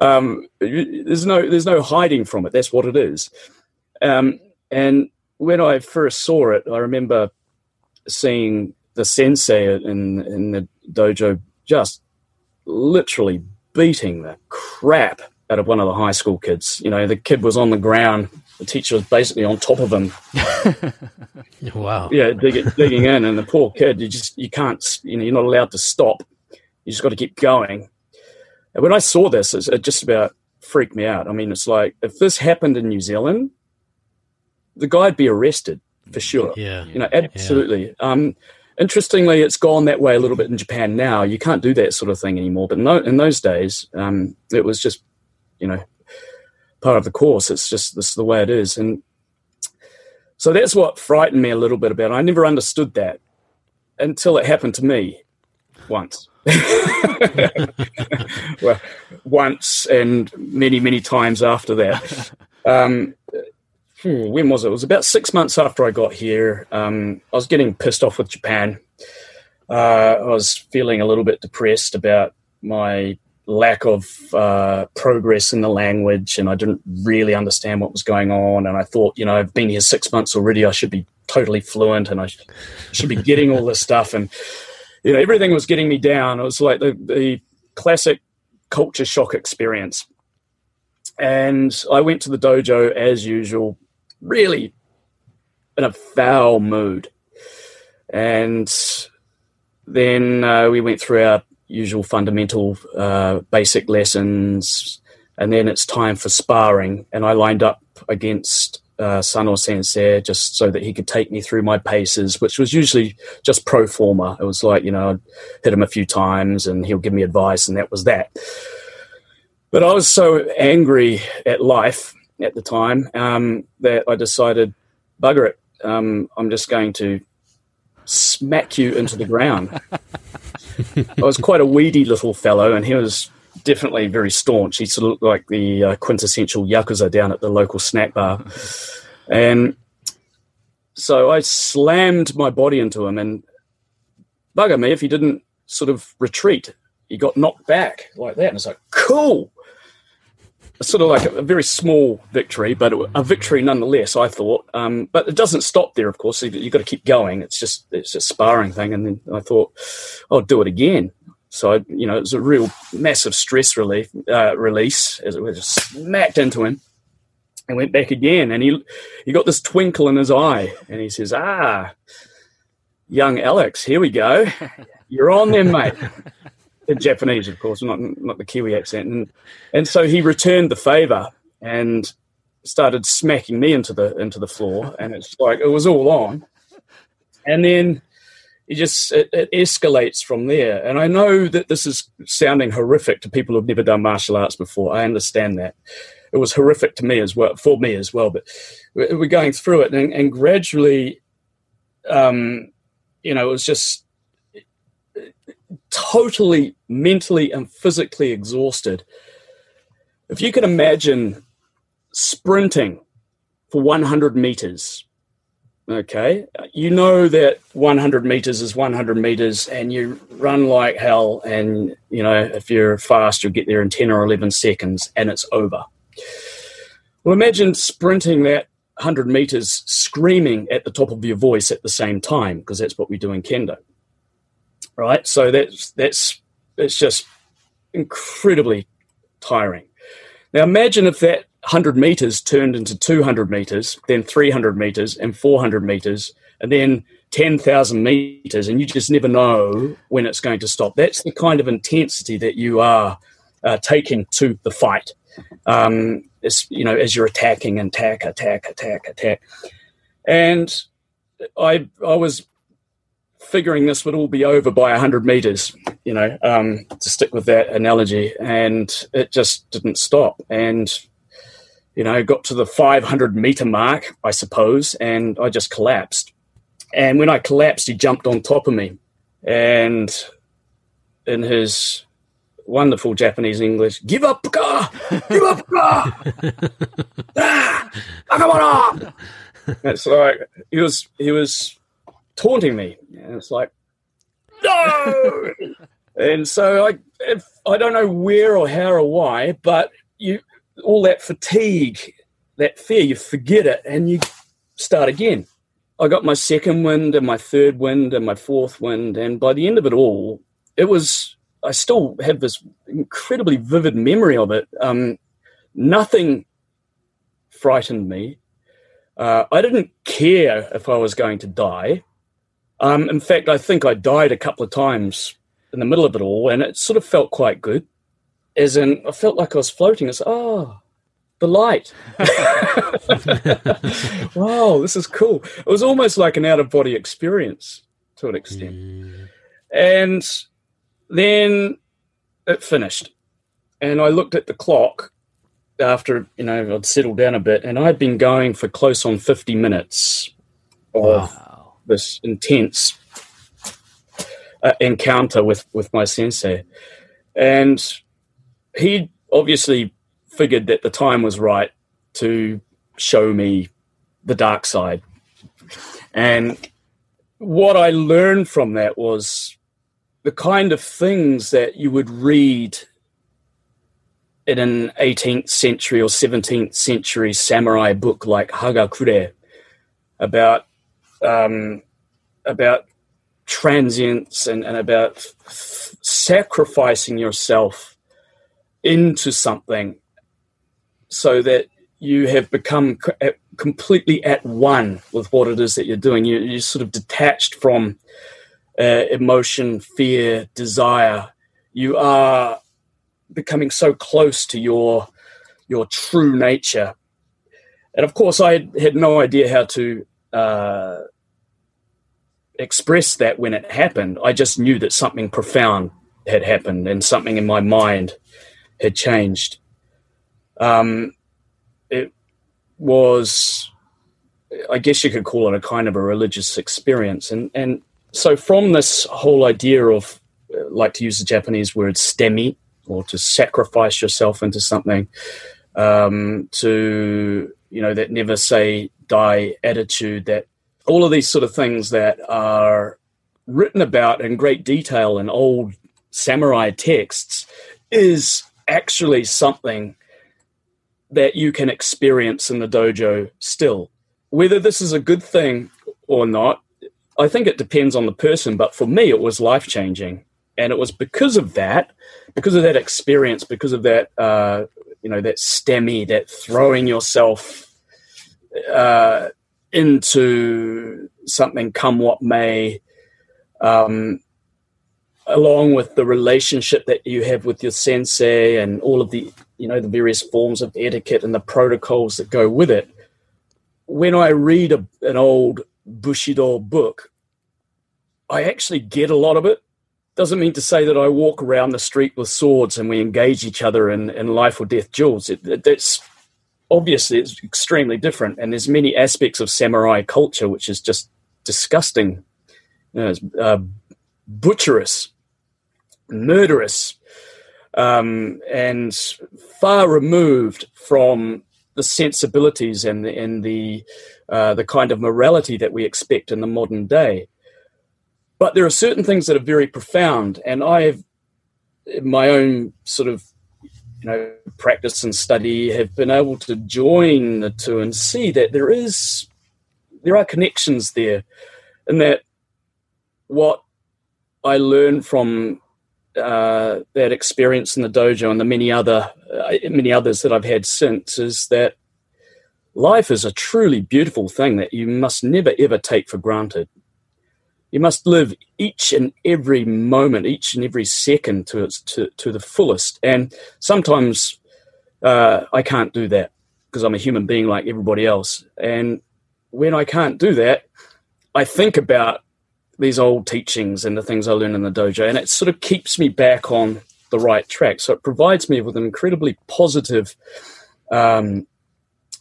Speaker 3: um, there's no there's no hiding from it. That's what it is. Um, and when I first saw it, I remember seeing the sensei in in the dojo just literally beating the crap out of one of the high school kids. You know, the kid was on the ground. The teacher was basically on top of him,
Speaker 1: Wow.
Speaker 3: yeah, digging, digging in, and the poor kid, you just you can't, you know, you're not allowed to stop. You just got to keep going. And when I saw this, it just about freaked me out. I mean, it's like if this happened in New Zealand, the guy'd be arrested for sure.
Speaker 1: Yeah.
Speaker 3: You know, absolutely. Um, interestingly, it's gone that way a little bit in Japan now. You can't do that sort of thing anymore. But no, in those days, um, it was just, you know, part of the course. It's just this is the way it is, and so that's what frightened me a little bit about. It. I never understood that until it happened to me once. well, once and many, many times after that. Um, hmm, when was it? It was about six months after I got here. Um, I was getting pissed off with Japan. Uh, I was feeling a little bit depressed about my lack of uh, progress in the language, and I didn't really understand what was going on. And I thought, you know, I've been here six months already. I should be totally fluent, and I sh- should be getting all this stuff. And you know, everything was getting me down. It was like the, the classic culture shock experience. And I went to the dojo as usual, really in a foul mood. And then uh, we went through our usual fundamental uh, basic lessons. And then it's time for sparring. And I lined up against uh, Sano Sensei just so that he could take me through my paces, which was usually just pro forma. It was like, you know, I'd hit him a few times and he'll give me advice, and that was that. But I was so angry at life at the time um, that I decided, bugger it, um, I'm just going to smack you into the ground. I was quite a weedy little fellow, and he was definitely very staunch. He sort of looked like the uh, quintessential yakuza down at the local snack bar, and so I slammed my body into him, and bugger me if he didn't sort of retreat. He got knocked back like that, and it's like cool. Sort of like a, a very small victory, but a victory nonetheless. I thought, um, but it doesn't stop there. Of course, you, you've got to keep going. It's just it's a sparring thing, and then I thought, I'll do it again. So I, you know, it was a real massive stress relief uh, release as it was just smacked into him, and went back again. And he he got this twinkle in his eye, and he says, "Ah, young Alex, here we go. You're on there, mate." In Japanese, of course, not not the Kiwi accent, and and so he returned the favor and started smacking me into the into the floor, and it's like it was all on, and then it just it, it escalates from there. And I know that this is sounding horrific to people who've never done martial arts before. I understand that it was horrific to me as well, for me as well. But we- we're going through it, and, and gradually, um, you know, it was just totally mentally and physically exhausted. If you could imagine sprinting for 100 meters, okay, you know that 100 meters is 100 meters and you run like hell. And, you know, if you're fast, you'll get there in 10 or 11 seconds and it's over. Well, imagine sprinting that 100 meters screaming at the top of your voice at the same time, because that's what we do in kendo right? So that's that's it's just incredibly tiring. Now imagine if that 100 meters turned into 200 meters, then 300 meters, and 400 meters, and then 10,000 meters, and you just never know when it's going to stop. That's the kind of intensity that you are uh, taking to the fight. Um, you know, as you're attacking and attack, attack, attack, attack. And I, I was figuring this would all be over by 100 meters, you know, um, to stick with that analogy. And it just didn't stop. And, you know, got to the 500 meter mark, I suppose, and I just collapsed. And when I collapsed, he jumped on top of me. And in his wonderful Japanese English, give up, ka! give up, ka! ah! It's like he was he was taunting me, and it's like no. and so I if, I don't know where or how or why, but you all that fatigue, that fear, you forget it, and you start again. I got my second wind and my third wind and my fourth wind. And by the end of it all, it was, I still have this incredibly vivid memory of it. Um, nothing frightened me. Uh, I didn't care if I was going to die. Um, in fact, I think I died a couple of times in the middle of it all, and it sort of felt quite good. As in, I felt like I was floating. It's, oh, the light. wow, this is cool. It was almost like an out of body experience to an extent. And then it finished. And I looked at the clock after, you know, I'd settled down a bit, and I'd been going for close on 50 minutes of
Speaker 2: Wow.
Speaker 3: This intense uh, encounter with, with my sensei. And he obviously figured that the time was right to show me the dark side. And what I learned from that was the kind of things that you would read in an 18th century or 17th century samurai book like Hagakure about um, about transience and, and about f- sacrificing yourself into something so that you have become co- at- completely at one with what it is that you're doing. You, you're sort of detached from uh, emotion, fear, desire. You are becoming so close to your your true nature. And of course, I had no idea how to uh, express that when it happened. I just knew that something profound had happened and something in my mind had changed. Um, it was, I guess you could call it a kind of a religious experience. And, and so, from this whole idea of, uh, like to use the Japanese word sutemi, or to sacrifice yourself into something, um, to, you know, that never say die attitude, that all of these sort of things that are written about in great detail in old samurai texts is actually something that you can experience in the dojo still. Whether this is a good thing or not, I think it depends on the person, but for me, it was life changing. And it was because of that, because of that experience, because of that, uh, you know, that sutemi, that throwing yourself uh, into something come what may, um, along with the relationship that you have with your sensei and all of the you know the various forms of etiquette and the protocols that go with it when i read a, an old bushido book i actually get a lot of it. Doesn't mean to say that i walk around the street with swords and we engage each other in, in life or death duels it, it, obviously it's extremely different and there's many aspects of samurai culture which is just disgusting you know, it's, uh, butcherous murderous um, and far removed from the sensibilities and the, and the uh, the kind of morality that we expect in the modern day. But there are certain things that are very profound, and I've in my own sort of you know practice and study have been able to join the two and see that there is there are connections there, and that what I learned from uh, that experience in the dojo and the many other uh, many others that I've had since is that life is a truly beautiful thing that you must never ever take for granted. You must live each and every moment, each and every second to its to, to the fullest. And sometimes uh, I can't do that because I'm a human being like everybody else. And when I can't do that, I think about these old teachings and the things I learned in the dojo, and it sort of keeps me back on the right track. So it provides me with an incredibly positive um,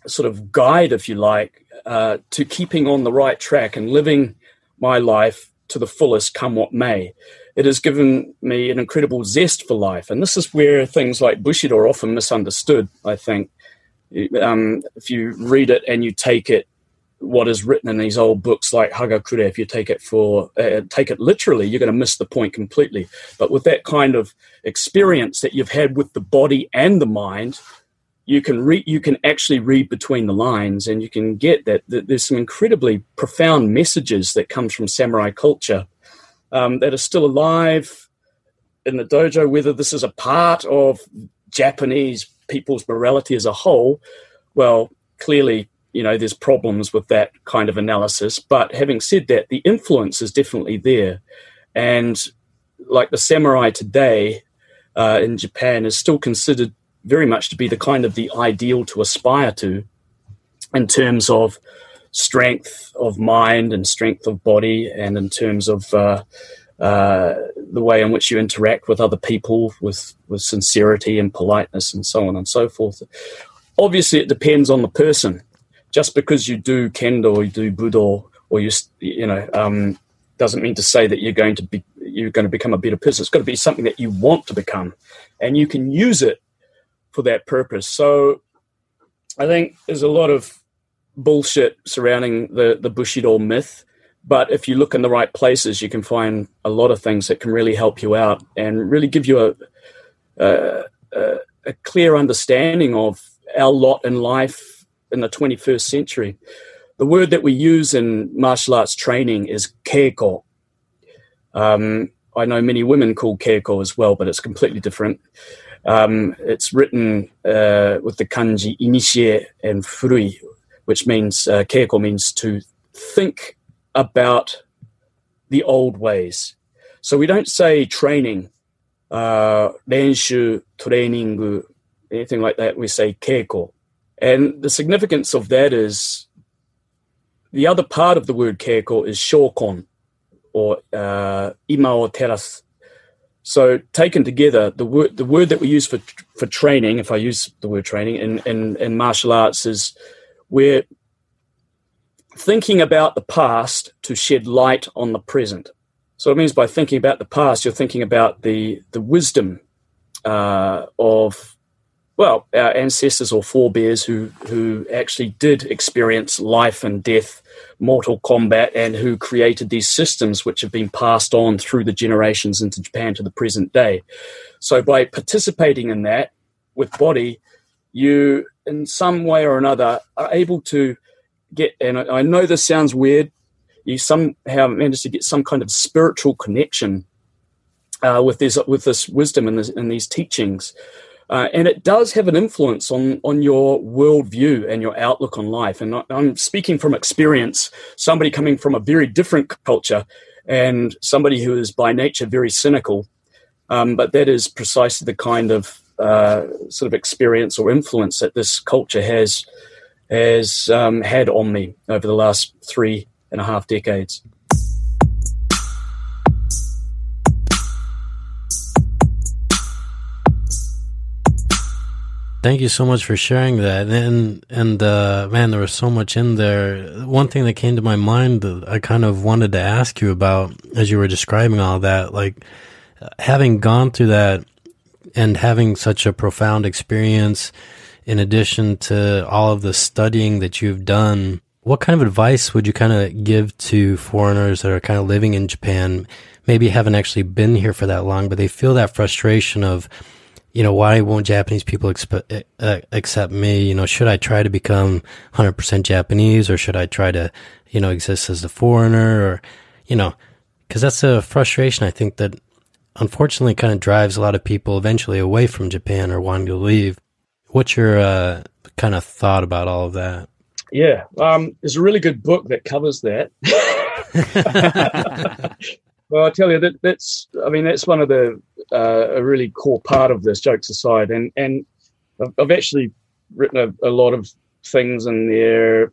Speaker 3: sort of guide, if you like, uh, to keeping on the right track and living my life to the fullest, come what may. It has given me an incredible zest for life, and this is where things like Bushido are often misunderstood. I think um, if you read it and you take it what is written in these old books like Hagakure, if you take it for uh, take it literally, you're going to miss the point completely. But with that kind of experience that you've had with the body and the mind, you can read you can actually read between the lines and you can get that, that there's some incredibly profound messages that comes from samurai culture um, that are still alive in the dojo whether this is a part of japanese people's morality as a whole. Well clearly you know there's problems with that kind of analysis but having said that the influence is definitely there. And like the samurai today uh, in japan is still considered very much to be the kind of the ideal to aspire to in terms of strength of mind and strength of body and in terms of uh, uh, the way in which you interact with other people with, with sincerity and politeness and so on and so forth. Obviously, it depends on the person. Just because you do kendo or you do budo or you you know um, doesn't mean to say that you're going to be you're going to become a better person. It's got to be something that you want to become, and you can use it for that purpose. So I think there's a lot of bullshit surrounding the, the Bushido myth. But if you look in the right places, you can find a lot of things that can really help you out and really give you a, a, a clear understanding of our lot in life in the 21st century. The word that we use in martial arts training is keiko. Um, I know many women call keiko as well, but it's completely different. Um, it's written uh, with the kanji initie and furui, which means uh, keiko means to think about the old ways. So we don't say training, uh, renshu, training, anything like that. We say keiko. And the significance of that is the other part of the word keiko is shokon or uh, imao teras so taken together, the word the word that we use for for training, if I use the word training in in, in martial arts, is we're thinking about the past to shed light on the present. So it means by thinking about the past, you're thinking about the the wisdom uh, of well, our ancestors or forebears who who actually did experience life and death, mortal combat, and who created these systems which have been passed on through the generations into Japan to the present day. So by participating in that with body, you in some way or another are able to get and I know this sounds weird, you somehow manage to get some kind of spiritual connection uh, with this with this wisdom and, this, and these teachings. Uh, and it does have an influence on on your worldview and your outlook on life. And I'm speaking from experience, somebody coming from a very different culture, and somebody who is by nature very cynical. Um, but that is precisely the kind of uh, sort of experience or influence that this culture has has um, had on me over the last three and a half decades.
Speaker 1: Thank you so much for sharing that. And and uh, man, there was so much in there. One thing that came to my mind that I kind of wanted to ask you about as you were describing all that, like having gone through that and having such a profound experience, in addition to all of the studying that you've done. What kind of advice would you kind of give to foreigners that are kind of living in Japan, maybe haven't actually been here for that long, but they feel that frustration of you know, why won't Japanese people expe- uh, accept me? You know, should I try to become 100% Japanese or should I try to, you know, exist as a foreigner or, you know, because that's a frustration I think that unfortunately kind of drives a lot of people eventually away from Japan or wanting to leave. What's your uh, kind of thought about all of that?
Speaker 3: Yeah, um, there's a really good book that covers that. well, I tell you that that's I mean that's one of the uh, a really core part of this. Jokes aside, and and I've actually written a, a lot of things in there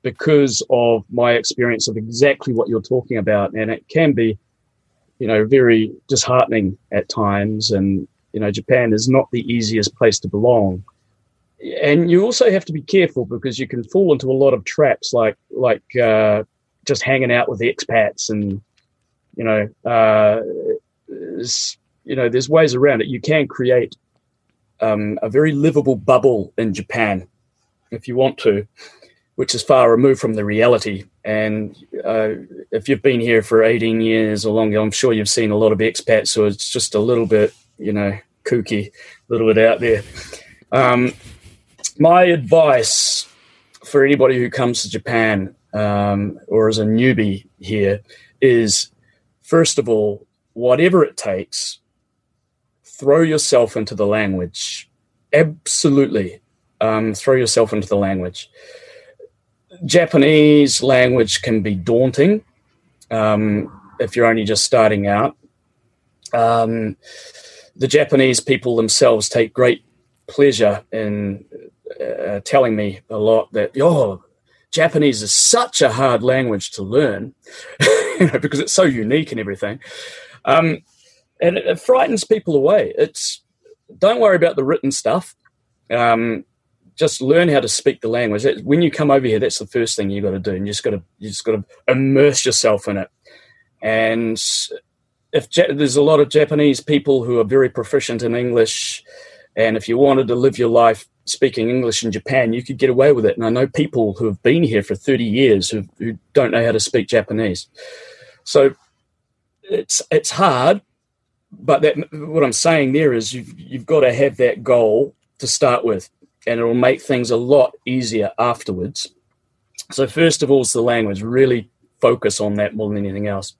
Speaker 3: because of my experience of exactly what you're talking about, and it can be, you know, very disheartening at times. And you know, Japan is not the easiest place to belong, and you also have to be careful because you can fall into a lot of traps, like like uh, just hanging out with expats and you know, uh, you know, there's ways around it. You can create um, a very livable bubble in Japan if you want to, which is far removed from the reality. And uh, if you've been here for 18 years or longer, I'm sure you've seen a lot of expats who it's just a little bit, you know, kooky, a little bit out there. Um, my advice for anybody who comes to Japan um, or is a newbie here is first of all, whatever it takes, throw yourself into the language. Absolutely, um, throw yourself into the language. Japanese language can be daunting um, if you're only just starting out. Um, the Japanese people themselves take great pleasure in uh, telling me a lot that, oh, Japanese is such a hard language to learn you know, because it's so unique and everything. Um, and it, it, frightens people away. It's don't worry about the written stuff. Um, just learn how to speak the language. When you come over here, that's the first thing you've got to do, and you just got to you just got to immerse yourself in it. And if ja- there's a lot of Japanese people who are very proficient in English, and if you wanted to live your life speaking English in Japan, you could get away with it. And I know people who have been here for 30 years who, who don't know how to speak Japanese. So it's it's hard, but that what I'm saying there is you've you've got to have that goal to start with, and it will make things a lot easier afterwards. So first of all, is the language. Really focus on that more than anything else.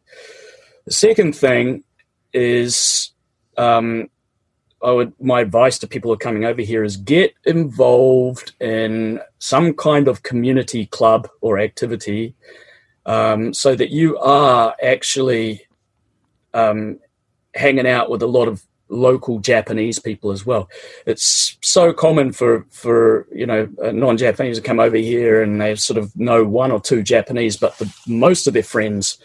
Speaker 3: The second thing is um, I would my advice to people who are coming over here is get involved in some kind of community club or activity, um, so that you are actually um, hanging out with a lot of local Japanese people as well. It's so common for for you know non-Japanese to come over here and they sort of know one or two Japanese, but the, most of their friends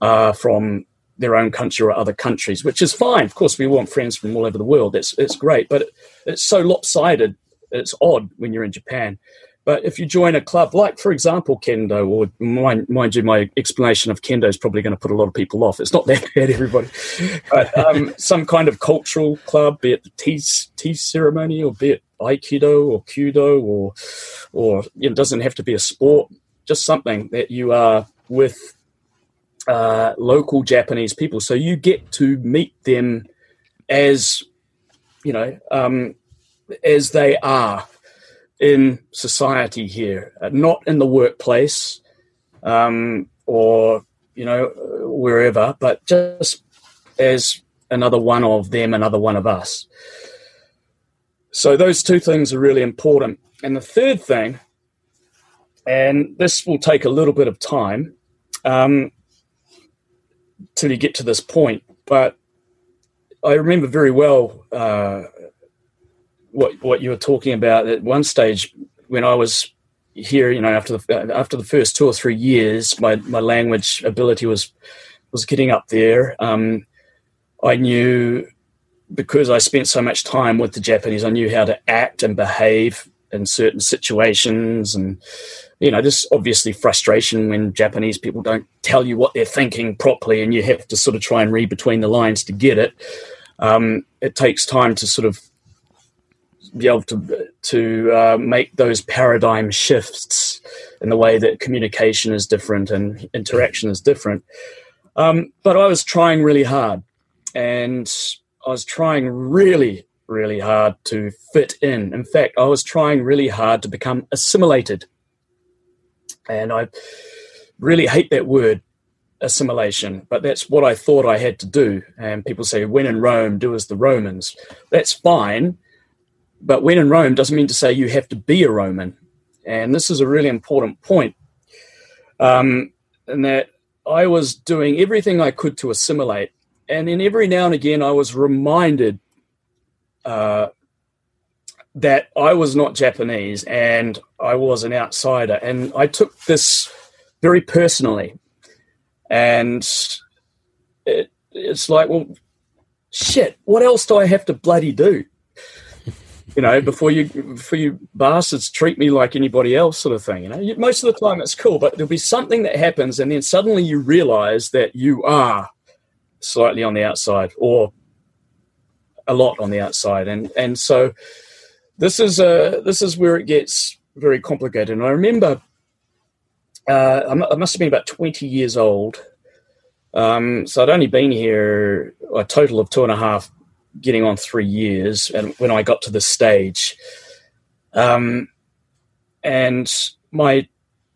Speaker 3: are from their own country or other countries, which is fine. Of course, we want friends from all over the world. It's it's great, but it, it's so lopsided. It's odd when you're in Japan. But if you join a club, like for example kendo, or mind, mind you, my explanation of kendo is probably going to put a lot of people off. It's not that bad, everybody. But um, some kind of cultural club, be it the tea tea ceremony, or be it aikido or kyudo, or or you it doesn't have to be a sport. Just something that you are with uh, local Japanese people. So you get to meet them as, you know, um, as they are in society here, uh, not in the workplace um, or, you know, wherever, but just as another one of them, another one of us. So those two things are really important. And the third thing, and this will take a little bit of time, um, till you get to this point. But I remember very well uh, what what you were talking about at one stage when I was here. You know, after the after the first two or three years, my my language ability was was getting up there. Um, I knew because I spent so much time with the Japanese, I knew how to act and behave in certain situations and you know, there's obviously frustration when Japanese people don't tell you what they're thinking properly, and you have to sort of try and read between the lines to get it. Um, it takes time to sort of be able to to uh, make those paradigm shifts in the way that communication is different and interaction is different. Um, but I was trying really hard, and I was trying really, really hard to fit in. In fact, I was trying really hard to become assimilated and I really hate that word, assimilation, but that's what I thought I had to do. And people say, when in Rome, do as the Romans. That's fine. But when in Rome doesn't mean to say you have to be a Roman. And this is a really important point. Um, and that I was doing everything I could to assimilate. And then every now and again, I was reminded uh, that I was not Japanese and I was an outsider. And I took this very personally. And it, it's like, well, shit, what else do I have to bloody do? You know, before you before you bastards treat me like anybody else, sort of thing. You know, most of the time it's cool, but there'll be something that happens, and then suddenly you realize that you are slightly on the outside, or a lot on the outside, and and so this is uh, this is where it gets very complicated. And I remember uh, I must have been about twenty years old. Um, so I'd only been here a total of two and a half, getting on three years. And when I got to this stage, um, and my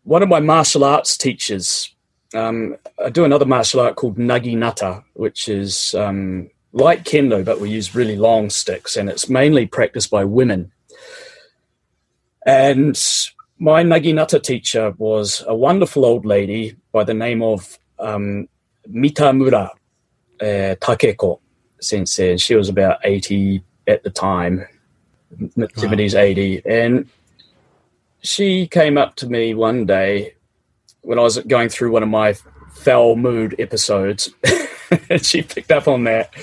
Speaker 3: one of my martial arts teachers, um, I do another martial art called naginata, which is um, like kendo, but we use really long sticks, and it's mainly practiced by women. And my naginata teacher was a wonderful old lady by the name of um, Mitamura uh, Takeko sensei. She was about 80 at the time, mid 70s, 80. And she came up to me one day when I was going through one of my foul mood episodes, and she picked up on that.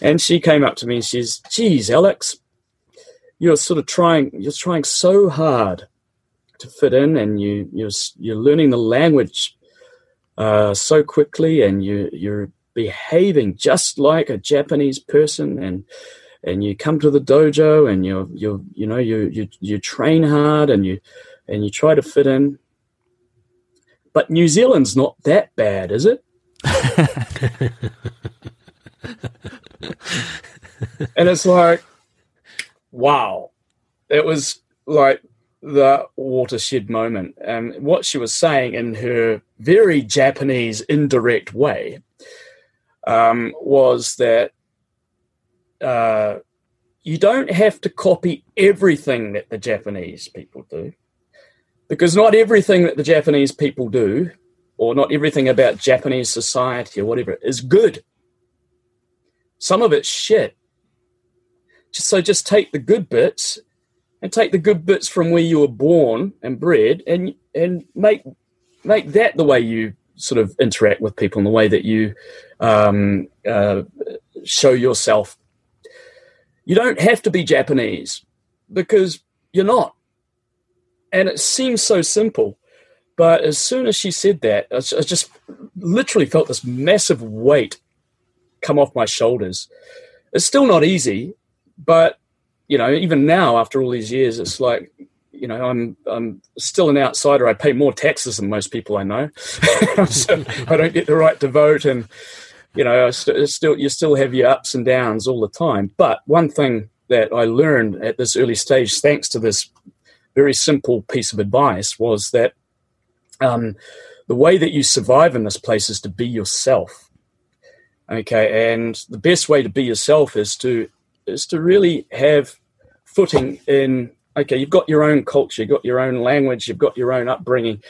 Speaker 3: And she came up to me and she's, geez, Alex, you're sort of trying, you're trying so hard to fit in and you, you're, you're learning the language uh, so quickly and you, you're behaving just like a Japanese person and and you come to the dojo and you're you're you know you you you train hard and you and you try to fit in. But New Zealand's not that bad, is it? and it's like, wow, it was like the watershed moment. And what she was saying in her very Japanese, indirect way um, was that uh, you don't have to copy everything that the Japanese people do, because not everything that the Japanese people do, or not everything about Japanese society or whatever, is good. Some of it's shit. So just take the good bits and take the good bits from where you were born and bred and and make make that the way you sort of interact with people and the way that you um, uh, show yourself. You don't have to be Japanese because you're not. And it seems so simple. But as soon as she said that, I just literally felt this massive weight come off my shoulders. It's still not easy, but you know, even now after all these years, it's like you know, I'm I'm still an outsider. I pay more taxes than most people I know. so I don't get the right to vote, and you know, I st- still you still have your ups and downs all the time. But one thing that I learned at this early stage, thanks to this very simple piece of advice, was that um, the way that you survive in this place is to be yourself. Okay, and the best way to be yourself is to is to really have footing in okay, you've got your own culture, you've got your own language, you've got your own upbringing.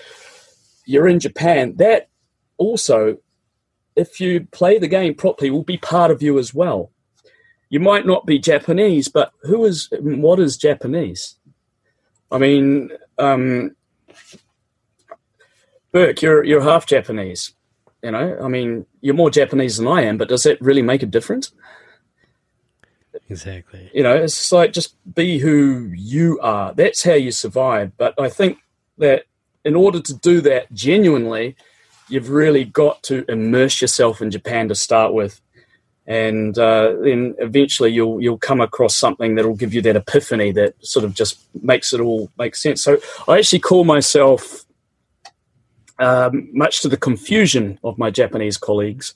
Speaker 3: You're in Japan. That also, if you play the game properly, will be part of you as well. You might not be Japanese, but who is what is Japanese? I mean, um, Burke, you're you're half Japanese. You know, I mean, you're more Japanese than I am, but does that really make a difference?
Speaker 1: Exactly.
Speaker 3: You know, it's like just be who you are. That's how you survive. But I think that in order to do that genuinely, you've really got to immerse yourself in Japan to start with, and uh, then eventually you'll you'll come across something that'll give you that epiphany that sort of just makes it all make sense. So I actually call myself, um, much to the confusion of my Japanese colleagues,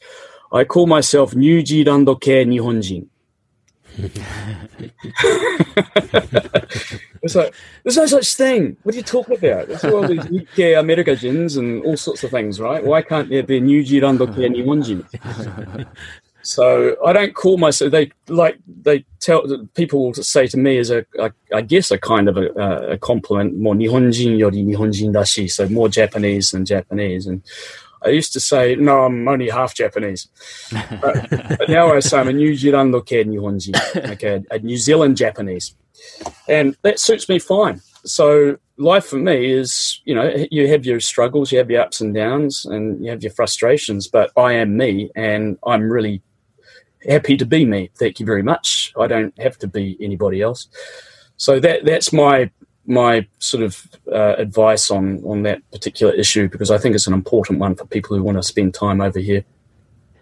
Speaker 3: I call myself Nyuji Randoke Nihonjin. it's like there's no such thing. What are you talking about? There's all these Nikkei Americans and all sorts of things, right? Why can't there be New Zealand Nihonjin? So I don't call myself. They like they tell people to say to me as a, a I guess a kind of a, a compliment. More Nihonjin yori Nihonjin dashi. So more Japanese than Japanese, and I used to say, no, I'm only half Japanese. but, but now I say I'm a New Zealand ke Nihonjin, like a, a New Zealand Japanese. And that suits me fine. So life for me is, you know, you have your struggles, you have your ups and downs, and you have your frustrations, but I am me, and I'm really happy to be me. Thank you very much. I don't have to be anybody else. So that that's my my sort of uh, advice on on that particular issue because I think it's an important one for people who want to spend time over here.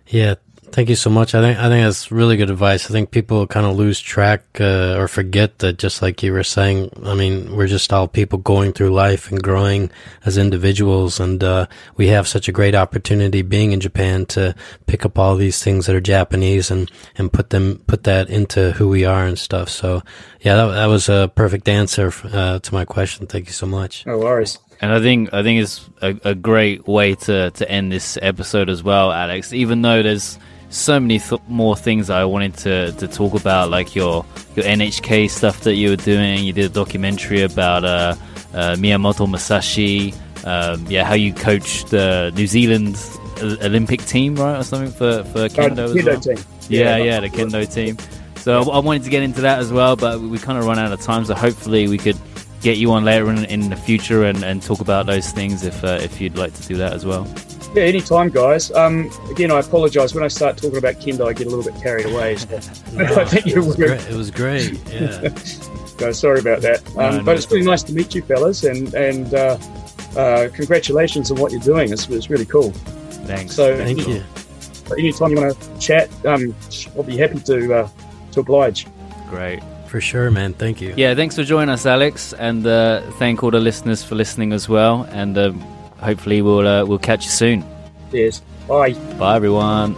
Speaker 1: Yeah, Thank you so much. I think I think that's really good advice. I think people kind of lose track uh, or forget that, just like you were saying. I mean, we're just all people going through life and growing as individuals, and uh, we have such a great opportunity being in Japan to pick up all these things that are Japanese and and put them put that into who we are and stuff. So, yeah, that, that was a perfect answer uh, to my question. Thank you so much.
Speaker 3: No worries.
Speaker 2: And I think I think it's a, a great way to, to end this episode as well, Alex. Even though there's so many th- more things I wanted to, to talk about, like your your NHK stuff that you were doing. You did a documentary about uh, uh, Miyamoto Musashi. Um, yeah, how you coached the New Zealand Olympic team, right, or something for for kendo,
Speaker 3: Uh,
Speaker 2: well.
Speaker 3: team.
Speaker 2: Yeah, yeah, the kendo team. So I I wanted to get into that as well, but we kind of run out of time. So hopefully we could get you on later in, in the future and, and talk about those things if uh, if you'd like to do that as well.
Speaker 3: Yeah, anytime, guys. Um, again, I apologise when I start talking about kendo, I get a little bit carried away. So I think
Speaker 1: it,
Speaker 3: you
Speaker 1: was great. it was great. Yeah.
Speaker 3: So sorry about that. Um,
Speaker 2: No, no,
Speaker 3: but it's
Speaker 2: it's
Speaker 3: really nice to meet you, fellas, and and uh, uh, congratulations on what you're doing. It's, it's really cool.
Speaker 2: Thanks.
Speaker 3: So
Speaker 1: Thank you.
Speaker 3: anytime you want to chat, um, I'll be happy to uh, to oblige.
Speaker 2: Great.
Speaker 1: For sure, man. Thank you.
Speaker 2: Yeah, thanks for joining us, Alex, and uh, thank all the listeners for listening as well. And um, hopefully we'll uh, we'll catch you soon.
Speaker 3: Cheers. Bye.
Speaker 2: Bye, everyone.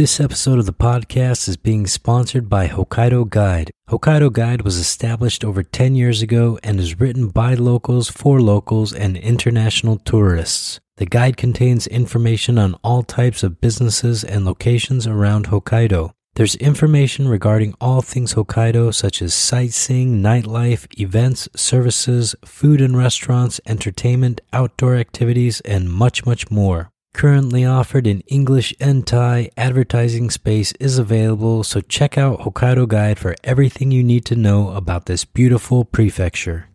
Speaker 1: This episode of the podcast is being sponsored by Hokkaido Guide. Hokkaido Guide was established over 10 years ago and is written by locals for locals and international tourists. The guide contains information on all types of businesses and locations around Hokkaido. There's information regarding all things Hokkaido, such as sightseeing, nightlife, events, services, food and restaurants, entertainment, outdoor activities, and much, much more. Currently offered in English and Thai, advertising space is available, so check out Hokkaido Guide for everything you need to know about this beautiful prefecture.